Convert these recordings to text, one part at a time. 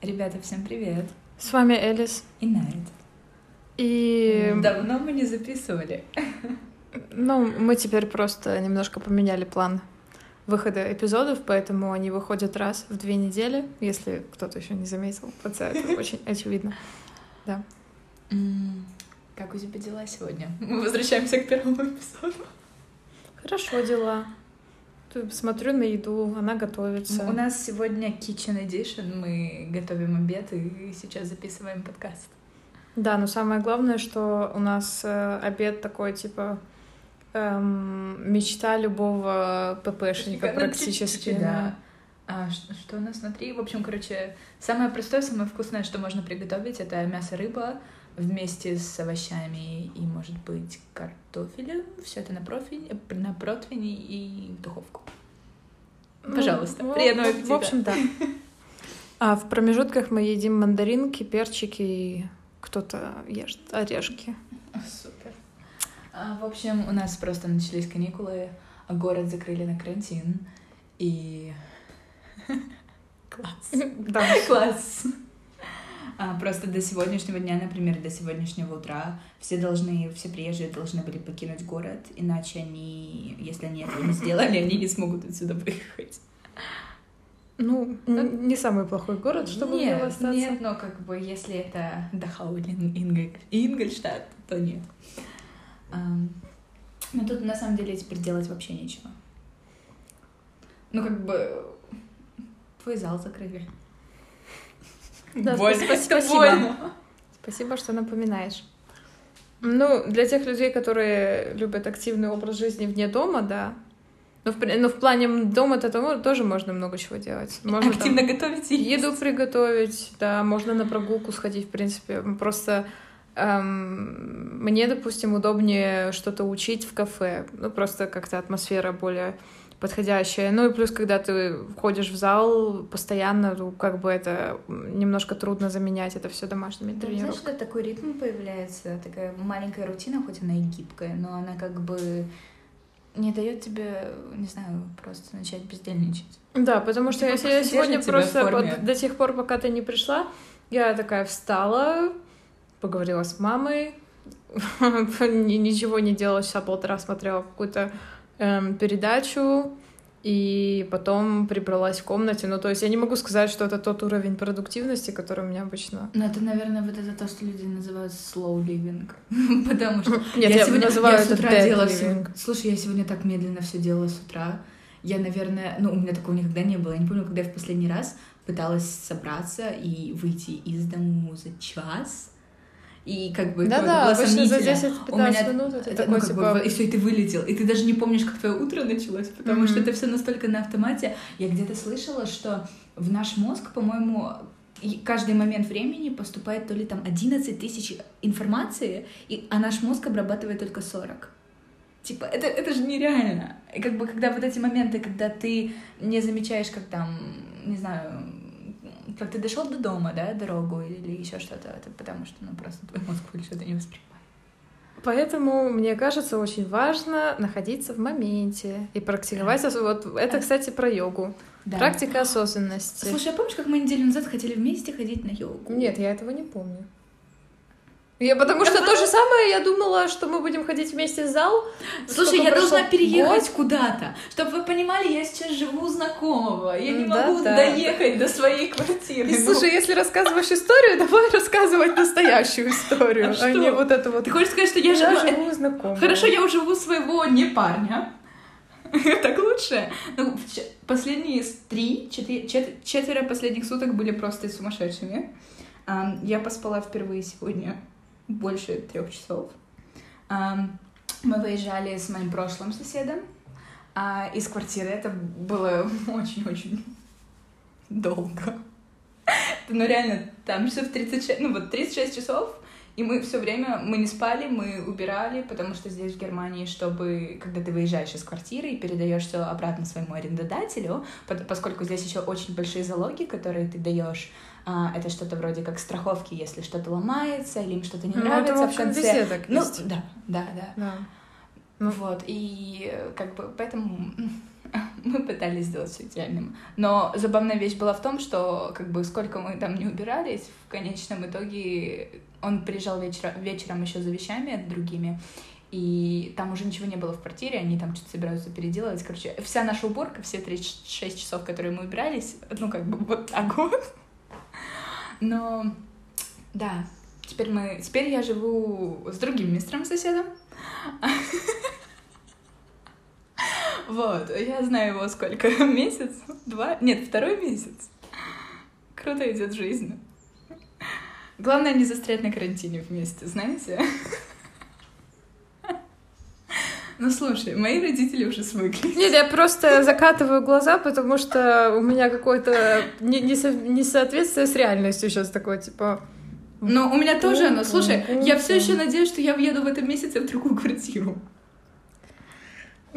Ребята, всем привет. С вами Элис. И Найт. И... Давно мы не записывали. Ну, мы теперь просто немножко поменяли план выхода эпизодов, поэтому они выходят раз в две недели, если кто-то еще не заметил. Это очень очевидно. Да. Как у тебя дела сегодня? Мы возвращаемся к первому эпизоду. Хорошо дела. Смотрю на еду, она готовится. У нас сегодня Kitchen Edition, мы готовим обед и сейчас записываем подкаст. Да, но самое главное, что у нас э, обед такой, типа, эм, мечта любого ППшника практически. Да. А, что, что у нас внутри? В общем, короче, самое простое, самое вкусное, что можно приготовить, это мясо, рыба вместе с овощами и, может быть, картофелем. Все это на противне, на противне и духовку. Ну, Пожалуйста, ну, приятного аппетита. В общем, да. А в промежутках мы едим мандаринки, перчики и кто-то ест орешки. Супер. А, в общем, у нас просто начались каникулы, а город закрыли на карантин, и... Класс. Да. Класс. А, просто до сегодняшнего дня, например, до сегодняшнего утра все должны, все приезжие должны были покинуть город, иначе они, если они этого не сделали, они не смогут отсюда выехать. Ну, ну не самый плохой город, чтобы нет, остаться. Нет, но как бы если это Дахау или Ингольштадт, то нет. Но тут на самом деле теперь делать вообще нечего. Ну, как бы твой зал закрыли. Да, Боль. спасибо. Спасибо. спасибо, что напоминаешь. Ну, для тех людей, которые любят активный образ жизни вне дома, да, но в, но в плане дома -то тоже можно много чего делать. Можно Активно там, готовить и Еду приготовить, да, можно на прогулку сходить, в принципе. Просто эм, мне, допустим, удобнее что-то учить в кафе. Ну, просто как-то атмосфера более подходящая. Ну и плюс, когда ты входишь в зал постоянно, ну, как бы это немножко трудно заменять это все домашними да, тренировками. Знаешь, что такой ритм появляется, такая маленькая рутина, хоть она и гибкая, но она как бы не дает тебе, не знаю, просто начать бездельничать. Да, потому что типа я сегодня просто вот, до тех пор, пока ты не пришла, я такая встала, поговорила с мамой, ничего не делала, часа полтора смотрела какую-то эм, передачу, и потом прибралась в комнате. Ну, то есть я не могу сказать, что это тот уровень продуктивности, который у меня обычно. Ну, это, наверное, вот это то, что люди называют slow living. Потому что Нет, я, сегодня называю это утра делала living. Слушай, я сегодня так медленно все делала с утра. Я, наверное, ну, у меня такого никогда не было. Я не помню, когда я в последний раз пыталась собраться и выйти из дому за час и как бы да, да, обычно за 10-15 минут это, это такой, ну, типа... бы, и все, и ты вылетел, и ты даже не помнишь, как твое утро началось, потому mm-hmm. что это все настолько на автомате. Я где-то слышала, что в наш мозг, по-моему, каждый момент времени поступает то ли там 11 тысяч информации, и, а наш мозг обрабатывает только 40. Типа, это, это же нереально. И как бы, когда вот эти моменты, когда ты не замечаешь, как там, не знаю, как ты дошел до дома, да, дорогу или еще что-то, это потому что, ну, просто твой мозг больше это не воспринимает. Поэтому, мне кажется, очень важно находиться в моменте и практиковать. Да. Вот это, кстати, про йогу. Да. Практика осознанности. Слушай, а помнишь, как мы неделю назад хотели вместе ходить на йогу? Нет, я этого не помню. Я потому что то же самое, я думала, что мы будем ходить вместе в зал. Слушай, я должна переехать куда-то. Чтобы вы понимали, я сейчас живу у знакомого. Я не да, могу да. доехать до своей квартиры. И, ну. слушай, если рассказываешь историю, давай рассказывать настоящую историю, а, а не вот это вот. Ты хочешь сказать, что я, я живу... живу у знакомого. Хорошо, я уже у своего не парня. Так лучше. Ну, последние три, четыре, четверо последних суток были просто сумасшедшими. Я поспала впервые сегодня больше трех часов. Мы выезжали с моим прошлым соседом а, из квартиры. Это было очень-очень долго. Ну, реально, там часов 36, ну, вот 36 часов, и мы все время, мы не спали, мы убирали, потому что здесь, в Германии, чтобы, когда ты выезжаешь из квартиры и передаешь все обратно своему арендодателю, поскольку здесь еще очень большие залоги, которые ты даешь, а, это что-то вроде как страховки, если что-то ломается или им что-то не ну, нравится это, в, в конце. Везде так ну, есть. да, да, да. да. Ну. Вот, и как бы поэтому мы пытались сделать все идеальным. Но забавная вещь была в том, что как бы сколько мы там не убирались, в конечном итоге он приезжал вечер, вечером еще за вещами другими, и там уже ничего не было в квартире, они там что-то собираются переделывать. Короче, вся наша уборка, все 36 часов, которые мы убирались, ну, как бы вот так вот. Но, да, теперь мы... Теперь я живу с другим мистером соседом. Вот, я знаю его сколько? Месяц? Два? Нет, второй месяц. Круто идет жизнь. Главное не застрять на карантине вместе, знаете? Ну слушай, мои родители уже свыкли. Нет, я просто закатываю глаза, потому что у меня какое-то несоответствие с реальностью сейчас такое, типа... Ну, у меня тоже оно. Слушай, я все еще надеюсь, что я въеду в этом месяце в другую квартиру.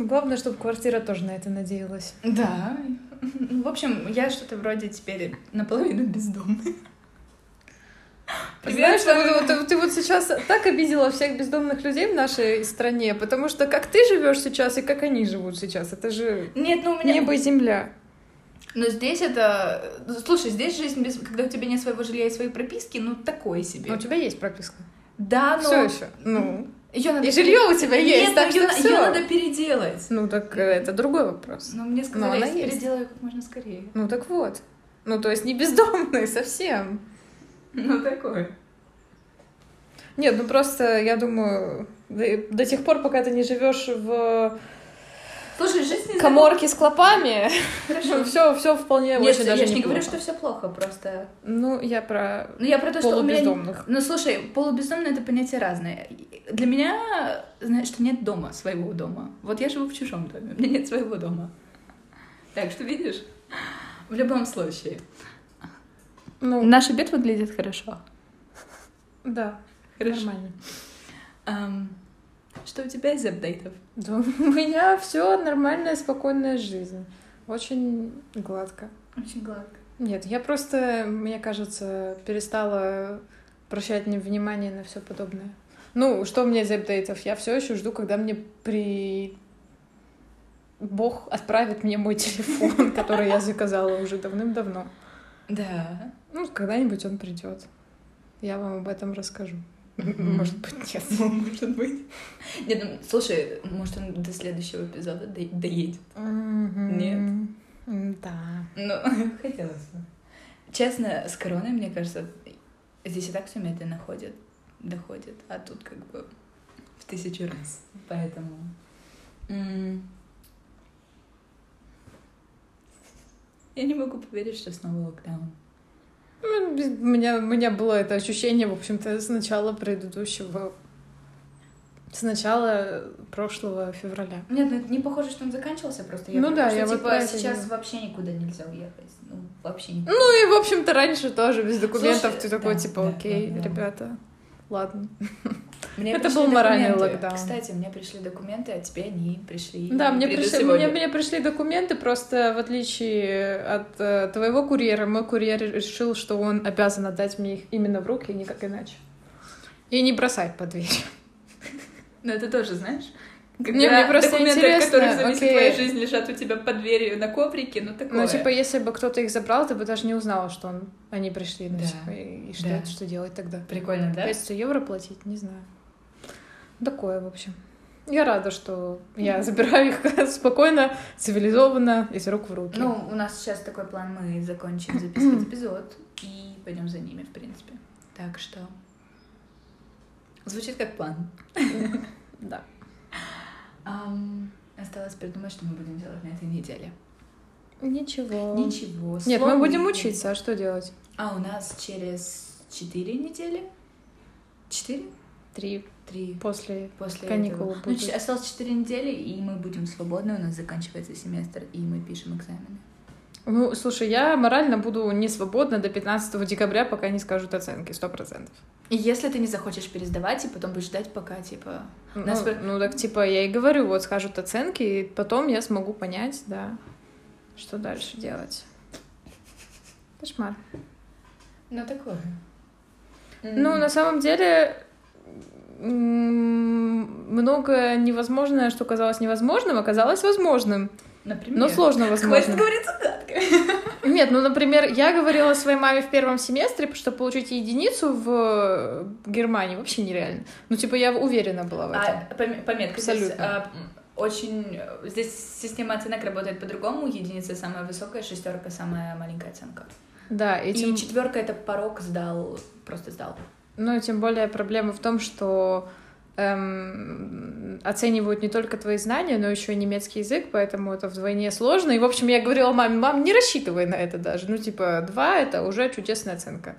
Главное, чтобы квартира тоже на это надеялась. Да. В общем, я что-то вроде теперь наполовину бездомный. Знаешь, ты, ты, ты вот сейчас так обидела всех бездомных людей в нашей стране, потому что как ты живешь сейчас и как они живут сейчас, это же Нет, ну, у меня... небо и земля. Но здесь это... Слушай, здесь жизнь, без... когда у тебя нет своего жилья и своей прописки, ну, такое себе. Но у тебя есть прописка. Да, но... Все еще. Ну. Ее надо и жилье у тебя есть, Нет, так ее, что все. ее надо переделать. Ну так э, это другой вопрос. Но мне сказали, Но она я переделаю как можно скорее. Ну так вот. Ну то есть не бездомные совсем. Ну такое. Нет, ну просто я думаю, до, до тех пор, пока ты не живешь в Слушай, жизнь не коморке с клопами, Хорошо. все, все вполне Нет, очень я даже же не говорю, что все плохо, просто. Ну, я про Ну, я про то, что у меня... Ну, слушай, полубездомное — это понятие разное. Для меня, знаешь, что нет дома, своего дома. Вот я живу в чужом доме, у меня нет своего дома. Так что, видишь, в любом случае. Ну, Наш обед выглядит хорошо. да, Хорошо. нормально. Ам, что у тебя из апдейтов? Да, у меня все нормальная, спокойная жизнь. Очень гладко. Очень гладко. Нет, я просто, мне кажется, перестала обращать внимание на все подобное. Ну, что у меня из апдейтов? Я все еще жду, когда мне при... Бог отправит мне мой телефон, который я заказала уже давным-давно. Да. Ну, когда-нибудь он придет. Я вам об этом расскажу. Мгм. Может быть, нет. Может быть. Нет, ну, слушай, может, он до следующего эпизода до- доедет. Нет? М, Да. Ну, хотелось бы. Честно, с короной, мне кажется, здесь и так все медленно ходит, доходит, а тут как бы в тысячу раз. Поэтому... Я не могу поверить, что снова локдаун. Ну, У меня, у меня было это ощущение, в общем-то, с начала предыдущего... С начала прошлого февраля. Нет, ну это не похоже, что он заканчивался просто. Ну про да, то, я что, вот типа, это сейчас говорю. вообще никуда нельзя уехать. Ну, вообще никуда. Ну и, в общем-то, раньше тоже без документов Слушай, ты такой, да, типа, да, окей, да, да. ребята, ладно. Мне Это был моральный локдаун. Кстати, мне пришли документы, а тебе они пришли. Да, мне пришли, мне, мне пришли документы, просто в отличие от э, твоего курьера, мой курьер решил, что он обязан отдать мне их именно в руки, никак иначе. И не бросать под дверь. Ну, это тоже, знаешь? Не, мне просто документы, интересно, от которых зависит окей. твоя жизнь, лежат у тебя под дверью на коврике, ну такое. Ну, типа, если бы кто-то их забрал, ты бы даже не узнала, что он, они пришли. Ну, Да. типа, и, что, Да. что делать тогда? Прикольно, да? 500 евро платить? Не знаю. Такое, в общем. Я рада, что я забираю их спокойно, цивилизованно, из рук в руки. Ну, у нас сейчас такой план, мы закончим записывать эпизод и пойдем за ними, в принципе. Так что... Звучит как план. да. Ам, осталось придумать, что мы будем делать на этой неделе. Ничего. Ничего. Нет, мы будем учиться, а что делать? А у нас через четыре недели? Четыре? Три Три. после После каникулы этого. Ну, осталось четыре недели, и мы будем свободны, у нас заканчивается семестр, и мы пишем экзамены. Ну, слушай, я морально буду не свободна до 15 декабря, пока не скажут оценки, сто процентов. И если ты не захочешь пересдавать, и потом будешь ждать, пока, типа... Ну, Нас ну, так, типа, я и говорю, вот скажут оценки, и потом я смогу понять, да, что дальше делать. Кошмар. Ну, такое. Ну, на самом деле, многое невозможное, что казалось невозможным, оказалось возможным. Например? Но сложно возможно. Хватит говорить загадкой. Нет, ну, например, я говорила своей маме в первом семестре, что получить единицу в Германии вообще нереально. Ну, типа, я уверена была в этом. А, пометка Абсолютно. здесь а, очень... Здесь система оценок работает по-другому. Единица самая высокая, шестерка самая маленькая оценка. Да, этим... И четверка это порог сдал, просто сдал. Ну, тем более проблема в том, что эм, оценивают не только твои знания, но еще и немецкий язык, поэтому это вдвойне сложно. И, в общем, я говорила маме, мам, не рассчитывай на это даже. Ну, типа, два — это уже чудесная оценка.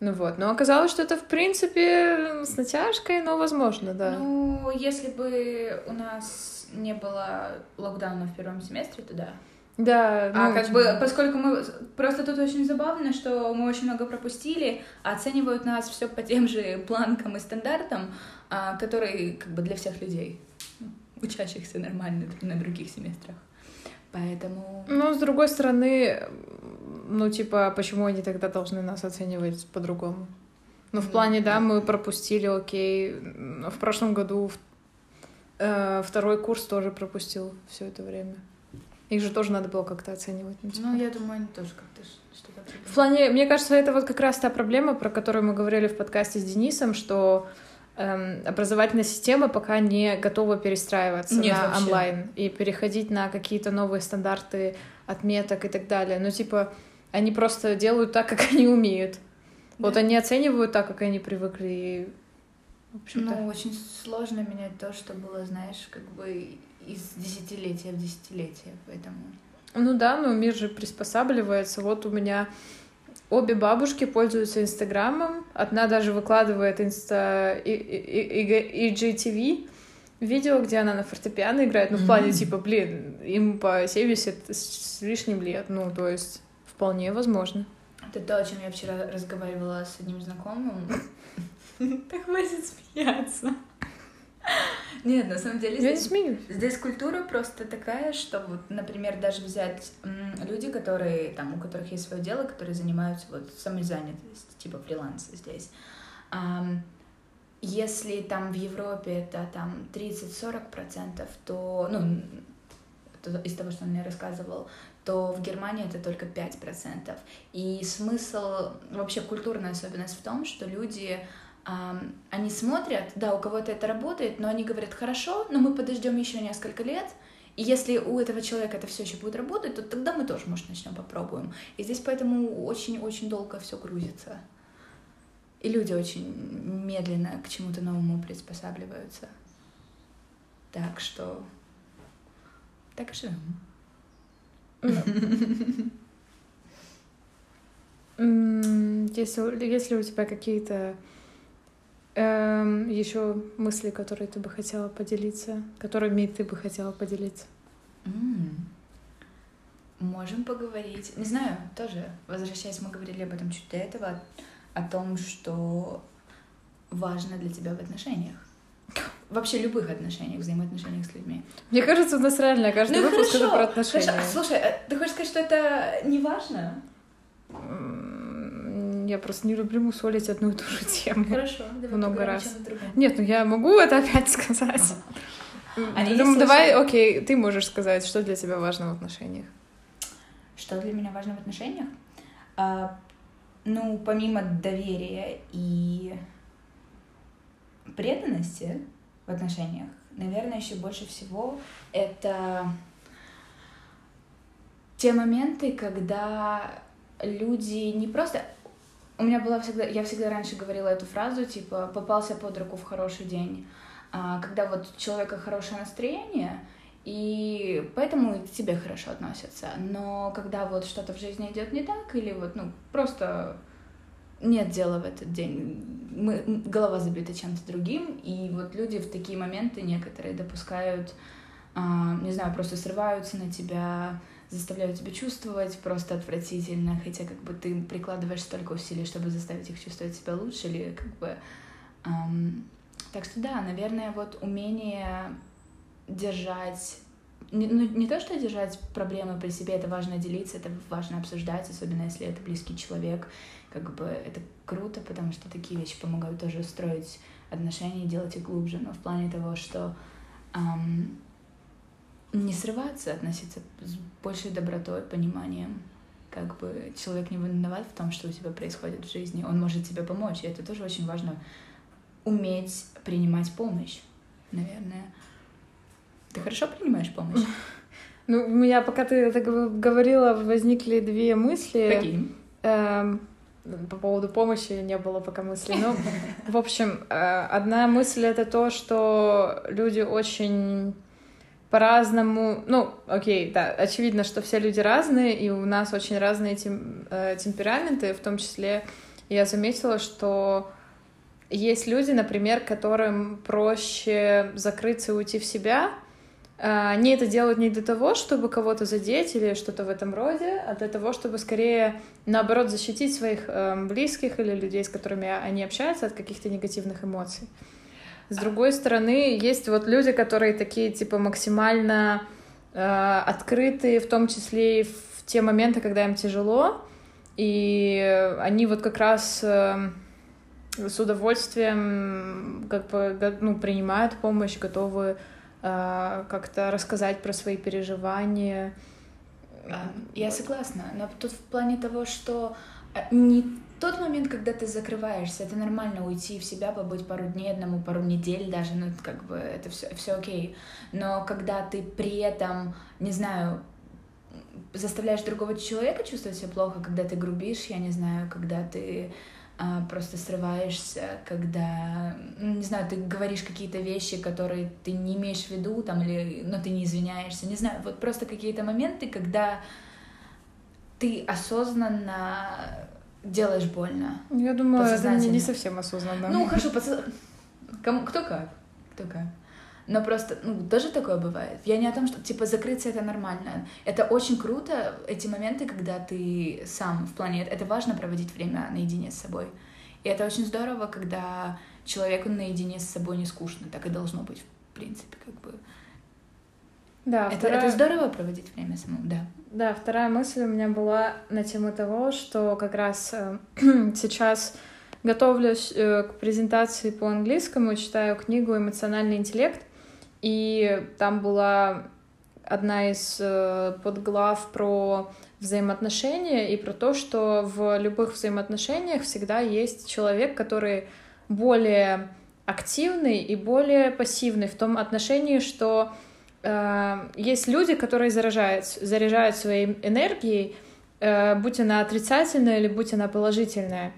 Ну вот, но оказалось, что это, в принципе, с натяжкой, но возможно, да. Ну, если бы у нас не было локдауна в первом семестре, то да. Да, а ну, как бы, поскольку мы... Просто тут очень забавно, что мы очень много пропустили, оценивают нас все по тем же планкам и стандартам, а, которые как бы для всех людей, учащихся нормально на других семестрах. Поэтому... Ну, с другой стороны, ну, типа, почему они тогда должны нас оценивать по-другому? Ну, в плане, да, мы пропустили, окей. В прошлом году э, второй курс тоже пропустил все это время. Их же тоже надо было как-то оценивать. Ну, типа. ну я думаю, они тоже как-то что-то В плане, мне кажется, это вот как раз та проблема, про которую мы говорили в подкасте с Денисом, что эм, образовательная система пока не готова перестраиваться Нет, на вообще. онлайн и переходить на какие-то новые стандарты отметок и так далее. Ну, типа, они просто делают так, как они умеют. Да. Вот они оценивают так, как они привыкли. И, ну, очень сложно менять то, что было, знаешь, как бы из десятилетия в десятилетие, поэтому... Ну да, но мир же приспосабливается. Вот у меня обе бабушки пользуются Инстаграмом. Одна даже выкладывает инста и, и, и, IGTV видео, где она на фортепиано играет. Ну, в плане, типа, блин, им по 70 с лишним лет. Ну, то есть, вполне возможно. Это то, о чем я вчера разговаривала с одним знакомым. Так хватит смеяться. Нет, на самом деле... Я здесь, не смеюсь. Здесь культура просто такая, что вот, например, даже взять люди, которые, там, у которых есть свое дело, которые занимаются вот самозанятостью, типа фриланса здесь. Если там в Европе это там 30-40%, то, ну, из того, что он мне рассказывал, то в Германии это только 5%. И смысл, вообще культурная особенность в том, что люди они смотрят, да, у кого-то это работает, но они говорят, хорошо, но мы подождем еще несколько лет, и если у этого человека это все еще будет работать, то тогда мы тоже, может, начнем попробуем. И здесь поэтому очень-очень долго все грузится. И люди очень медленно к чему-то новому приспосабливаются. Так что так живем. Если, если у тебя какие-то Эм, еще мысли, которые ты бы хотела поделиться, которыми ты бы хотела поделиться. Mm. Можем поговорить. Не знаю, тоже, возвращаясь, мы говорили об этом чуть до этого, о том, что важно для тебя в отношениях. Вообще любых отношениях, взаимоотношениях с людьми. Мне кажется, у нас реально каждый ну, выпуск хорошо, это про отношения. Хорошо. Слушай, э, ты хочешь сказать, что это не важно? Я просто не люблю мусолить одну и ту же тему. Хорошо, давай много раз. Нет, ну я могу это опять сказать. Они ну, давай, окей, ты можешь сказать, что для тебя важно в отношениях. Что для меня важно в отношениях? А, ну, помимо доверия и преданности в отношениях, наверное, еще больше всего это те моменты, когда люди не просто у меня была всегда, я всегда раньше говорила эту фразу, типа, попался под руку в хороший день, а, когда вот у человека хорошее настроение, и поэтому к тебе хорошо относятся. Но когда вот что-то в жизни идет не так, или вот, ну, просто нет дела в этот день, мы, голова забита чем-то другим, и вот люди в такие моменты некоторые допускают, а, не знаю, просто срываются на тебя, заставляют тебя чувствовать просто отвратительно, хотя как бы ты прикладываешь столько усилий, чтобы заставить их чувствовать себя лучше, или как бы... Эм... Так что да, наверное, вот умение держать не, ну, не то, что держать проблемы при себе, это важно делиться, это важно обсуждать, особенно если это близкий человек. Как бы это круто, потому что такие вещи помогают тоже строить отношения, делать их глубже, но в плане того, что эм, не срываться, относиться с большей добротой, пониманием. Как бы человек не виноват в том, что у тебя происходит в жизни, он может тебе помочь, и это тоже очень важно уметь принимать помощь, наверное. Ты хорошо принимаешь помощь? Ну, у меня, пока ты это говорила, возникли две мысли. Какие? Эм, по поводу помощи не было пока мысли. Ну, в общем, э, одна мысль — это то, что люди очень по-разному... Ну, окей, да, очевидно, что все люди разные, и у нас очень разные тем, э, темпераменты, в том числе я заметила, что есть люди, например, которым проще закрыться и уйти в себя, а, они это делают не для того, чтобы кого-то задеть или что-то в этом роде, а для того, чтобы скорее, наоборот, защитить своих эм, близких или людей, с которыми они общаются, от каких-то негативных эмоций. С другой стороны, есть вот люди, которые такие, типа, максимально э, открытые, в том числе и в те моменты, когда им тяжело, и они вот как раз э, с удовольствием как бы ну, принимают помощь, готовы а, как-то рассказать про свои переживания. А, я согласна, но тут в плане того, что а, не тот момент, когда ты закрываешься, это нормально уйти в себя, побыть пару дней, одному пару недель даже, ну как бы это все, все окей. Но когда ты при этом, не знаю, заставляешь другого человека чувствовать себя плохо, когда ты грубишь, я не знаю, когда ты а, просто срываешься, когда, ну, не знаю, ты говоришь какие-то вещи, которые ты не имеешь в виду, там, или, но ты не извиняешься, не знаю, вот просто какие-то моменты, когда ты осознанно делаешь больно. Я думаю, это не, не совсем осознанно. Ну, хорошо, подсоз... Кому, кто как, кто как. Но просто, ну, тоже такое бывает. Я не о том, что, типа, закрыться — это нормально. Это очень круто, эти моменты, когда ты сам в плане... Это важно проводить время наедине с собой. И это очень здорово, когда человеку наедине с собой не скучно. Так и должно быть, в принципе, как бы. Да, это, вторая... это здорово проводить время самому, да. Да, вторая мысль у меня была на тему того, что как раз э, сейчас готовлюсь э, к презентации по английскому, читаю книгу «Эмоциональный интеллект», и там была одна из э, подглав про взаимоотношения и про то, что в любых взаимоотношениях всегда есть человек, который более активный и более пассивный в том отношении, что есть люди, которые заражают, заряжают своей энергией, э, будь она отрицательная или будь она положительная.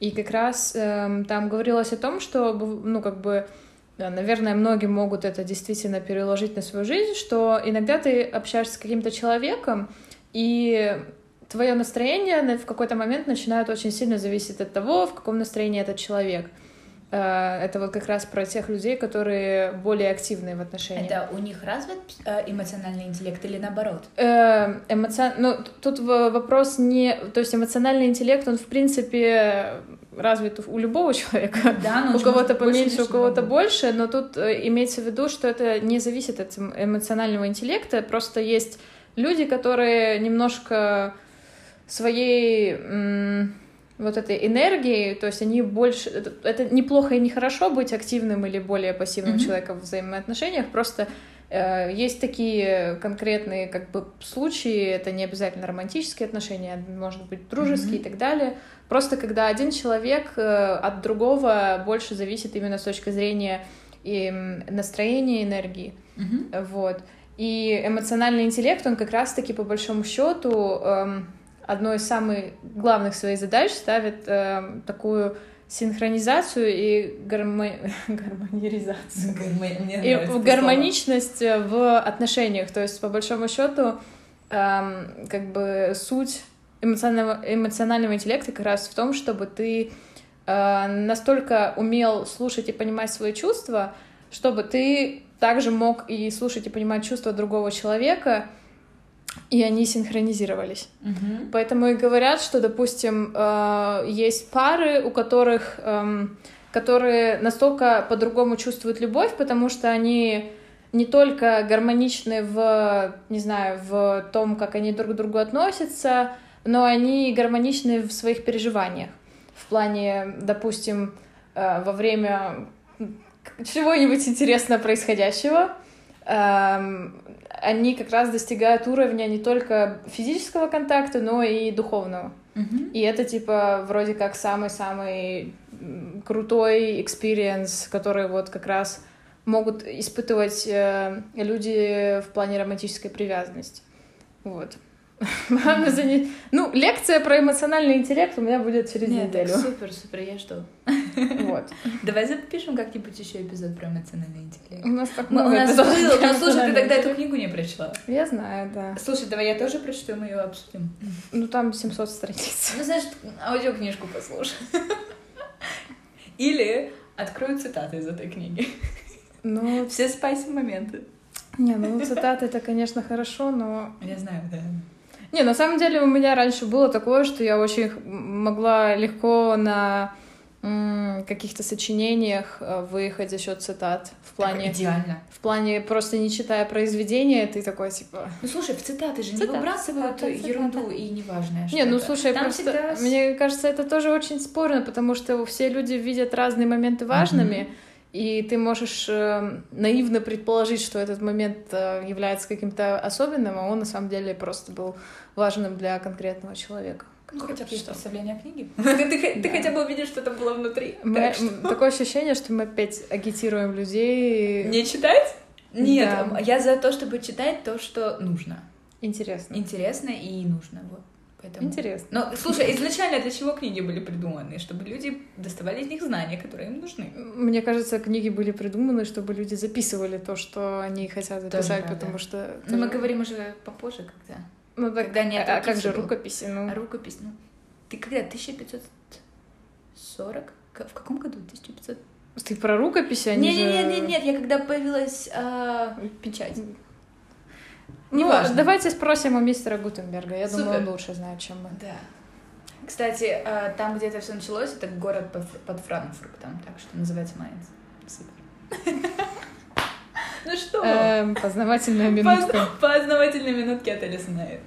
И как раз э, там говорилось о том, что, ну, как бы, наверное, многие могут это действительно переложить на свою жизнь, что иногда ты общаешься с каким-то человеком, и твое настроение в какой-то момент начинает очень сильно зависеть от того, в каком настроении этот человек. Э, это вот как раз про тех людей, которые более активные в отношениях. Это у них развит э, эмоциональный интеллект или наоборот? Э, эмоци... Ну, тут вопрос не... То есть эмоциональный интеллект, он, в принципе, развит у любого человека. Да, но у кого-то поменьше, у кого-то больше, но тут имеется в виду, что это не зависит от эмоционального интеллекта, просто есть люди, которые немножко своей вот этой энергии, то есть они больше... Это, это неплохо и нехорошо быть активным или более пассивным mm-hmm. человеком в взаимоотношениях, просто э, есть такие конкретные как бы случаи, это не обязательно романтические отношения, может быть дружеские mm-hmm. и так далее. Просто когда один человек э, от другого больше зависит именно с точки зрения и настроения, энергии. Mm-hmm. Вот. И эмоциональный интеллект, он как раз-таки по большому счету... Э, одной из самых главных своих задач ставит э, такую синхронизацию и гармо... гармонизацию. и гармоничность в отношениях. То есть, по большому счету, э, как бы суть эмоционального, эмоционального интеллекта как раз в том, чтобы ты э, настолько умел слушать и понимать свои чувства, чтобы ты также мог и слушать и понимать чувства другого человека, и они синхронизировались. Угу. Поэтому и говорят, что, допустим, э, есть пары, у которых, э, которые настолько по-другому чувствуют любовь, потому что они не только гармоничны в, не знаю, в том, как они друг к другу относятся, но они гармоничны в своих переживаниях. В плане, допустим, э, во время чего-нибудь интересного происходящего, эм, они как раз достигают уровня не только физического контакта, но и духовного. И это типа вроде как самый-самый крутой experience, который вот как раз могут испытывать э, люди в плане романтической привязанности. Вот. Ну, лекция про эмоциональный интеллект у меня будет через Нет, неделю. Супер, супер, я жду. Вот. Давай запишем как-нибудь еще эпизод про эмоциональный интеллект. У нас так Ну, у много нас был, про но слушай, ты тогда эту книгу не прочла. Я знаю, да. Слушай, давай я тоже прочту, мы ее обсудим. Ну, там 700 страниц. Ну, знаешь, аудиокнижку послушай. Или открою цитаты из этой книги. Ну, Все спайси моменты. не, ну, цитаты это, конечно, хорошо, но... Я знаю, да. Не, на самом деле у меня раньше было такое, что я очень могла легко на каких-то сочинениях э, выехать за счет цитат. В плане, Идеально. в плане просто не читая произведения, ты такой типа... Ну, слушай, в цитаты же не Цитаты, выбрасывают цитаты, цитаты. ерунду и неважное Не, ну слушай, Там просто всегда мне кажется, это тоже очень спорно, потому что все люди видят разные моменты важными, и ты можешь э, наивно предположить, что этот момент э, является каким-то особенным, а он на самом деле просто был важным для конкретного человека. Ну, хотя бы есть представление о книге. Ты, ты Да. хотя бы увидишь, что там было внутри. Мы- Так что- м, Такое ощущение, что мы опять агитируем людей. Не читать? Нет, Да. я за то, чтобы читать то, что нужно. Интересно. Интересно и нужно. Вот. Поэтому... Интересно. Но, слушай, изначально для чего книги были придуманы? Чтобы люди доставали из них знания, которые им нужны. Мне кажется, книги были придуманы, чтобы люди записывали то, что они хотят записать, правда. потому что... Но мы говорим уже попозже, когда. Ну, так, когда нет а, а как же рукописи? Ну, А рукопись, ну... Ты когда? 1540? К- В каком году? 1500? ты про рукописи, они Нет, же... нет, нет, нет, нет, я когда появилась а, печать. Ну, Неважно. давайте спросим у мистера Гутенберга. Я думаю, Супер. он лучше знает, чем мы. Да. Кстати, а, там, где это все началось, это город под, Франкфуртом, так что называется Майнц. Супер. Ну что? Эм, познавательная минутка. По познавательной минутке от Алисы Найт.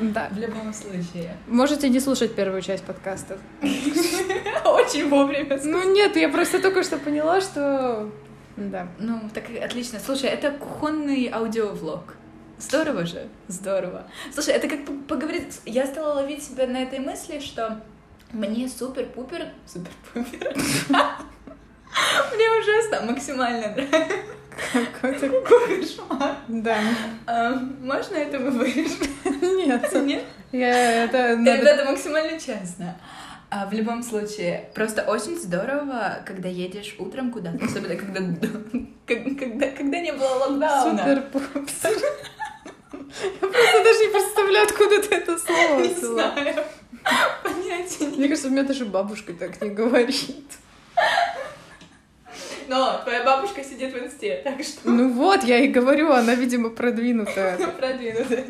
Да. В любом случае. Можете не слушать первую часть подкастов. Очень вовремя. Ну нет, я просто только что поняла, что... Да. Ну, так отлично. Слушай, это кухонный аудиовлог. Здорово же, здорово. Слушай, это как по- поговорить... Я стала ловить себя на этой мысли, что мне супер-пупер... Супер-пупер... Мне ужасно максимально нравится. Какой-то... Кошмар. Да. А, Можно это вы вырежете? Нет. Нет? Я это... надо- Это максимально честно. А в любом случае, просто очень здорово, когда едешь утром куда-то, особенно когда, когда, когда не было локдауна. Супер пупсер. Я просто даже не представляю, откуда ты это слово Не взяла. знаю. Понятия не Мне кажется, у меня даже бабушка так не говорит. Но твоя бабушка сидит в инсте, так что Ну вот, я и говорю, она, видимо, продвинутая. продвинутая.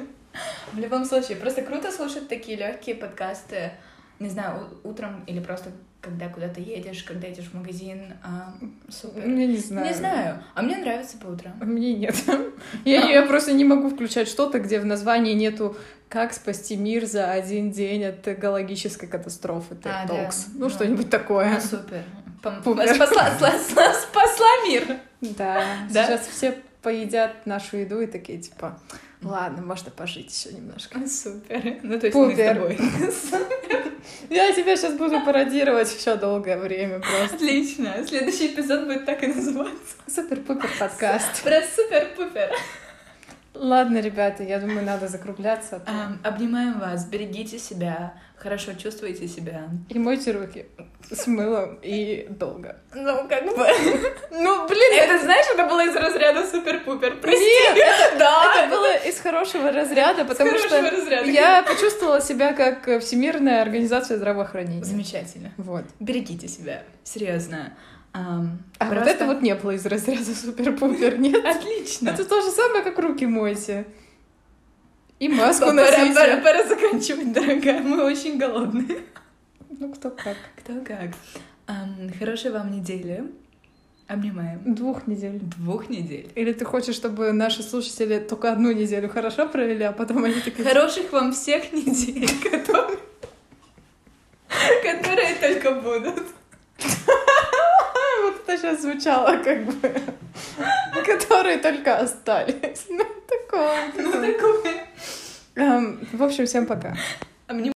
В любом случае, просто круто слушать такие легкие подкасты. Не знаю, утром или просто когда куда-то едешь, когда идешь в магазин. а, супер. Ну, Я не знаю. Не знаю. А мне нравится по утрам. Мне нет. Я, я просто не могу включать что-то, где в названии нету «Как спасти мир за один день от экологической катастрофы» А, да. Talks. Ну, Ну. что-нибудь такое. А, супер. Пупер. Спасла, спасла, спасла мир. Да. Да? Сейчас все поедят нашу еду и такие, типа, ладно, можно пожить еще немножко. Супер. Ну, то есть мы с Пупер. тобой. Я тебя сейчас буду пародировать еще долгое время просто. Отлично. Следующий эпизод будет так и называться. Супер-пупер подкаст. Про супер-пупер. Ладно, ребята, я думаю, надо закругляться. а то- Обнимаем вас, берегите себя, хорошо чувствуйте себя. И мойте руки с мылом и долго. Ну, как бы... Ну, блин, Это, знаешь, это было из разряда супер-пупер. Прости. Нет, да. это было из хорошего разряда, потому хорошего что разряда. я почувствовала себя как Всемирная организация здравоохранения. Замечательно. Вот. Берегите себя. Серьезно. А вот просто- это вот не было из разряда супер-пупер, нет? Отлично. Это то же самое, как руки мойте. И маску Пора, пора, носите. пора заканчивать, дорогая. Мы очень голодные. Ну, кто как. Кто как. Хорошей вам недели. Обнимаем. Двух недель. Двух недель. Или ты хочешь, чтобы наши слушатели только одну неделю хорошо провели, а потом они такие... Хороших вам всех недель, которые только будут что сейчас звучало, как бы, которые только остались. Ну, такое. Ну, такое. Эм, в общем, всем пока. А мне...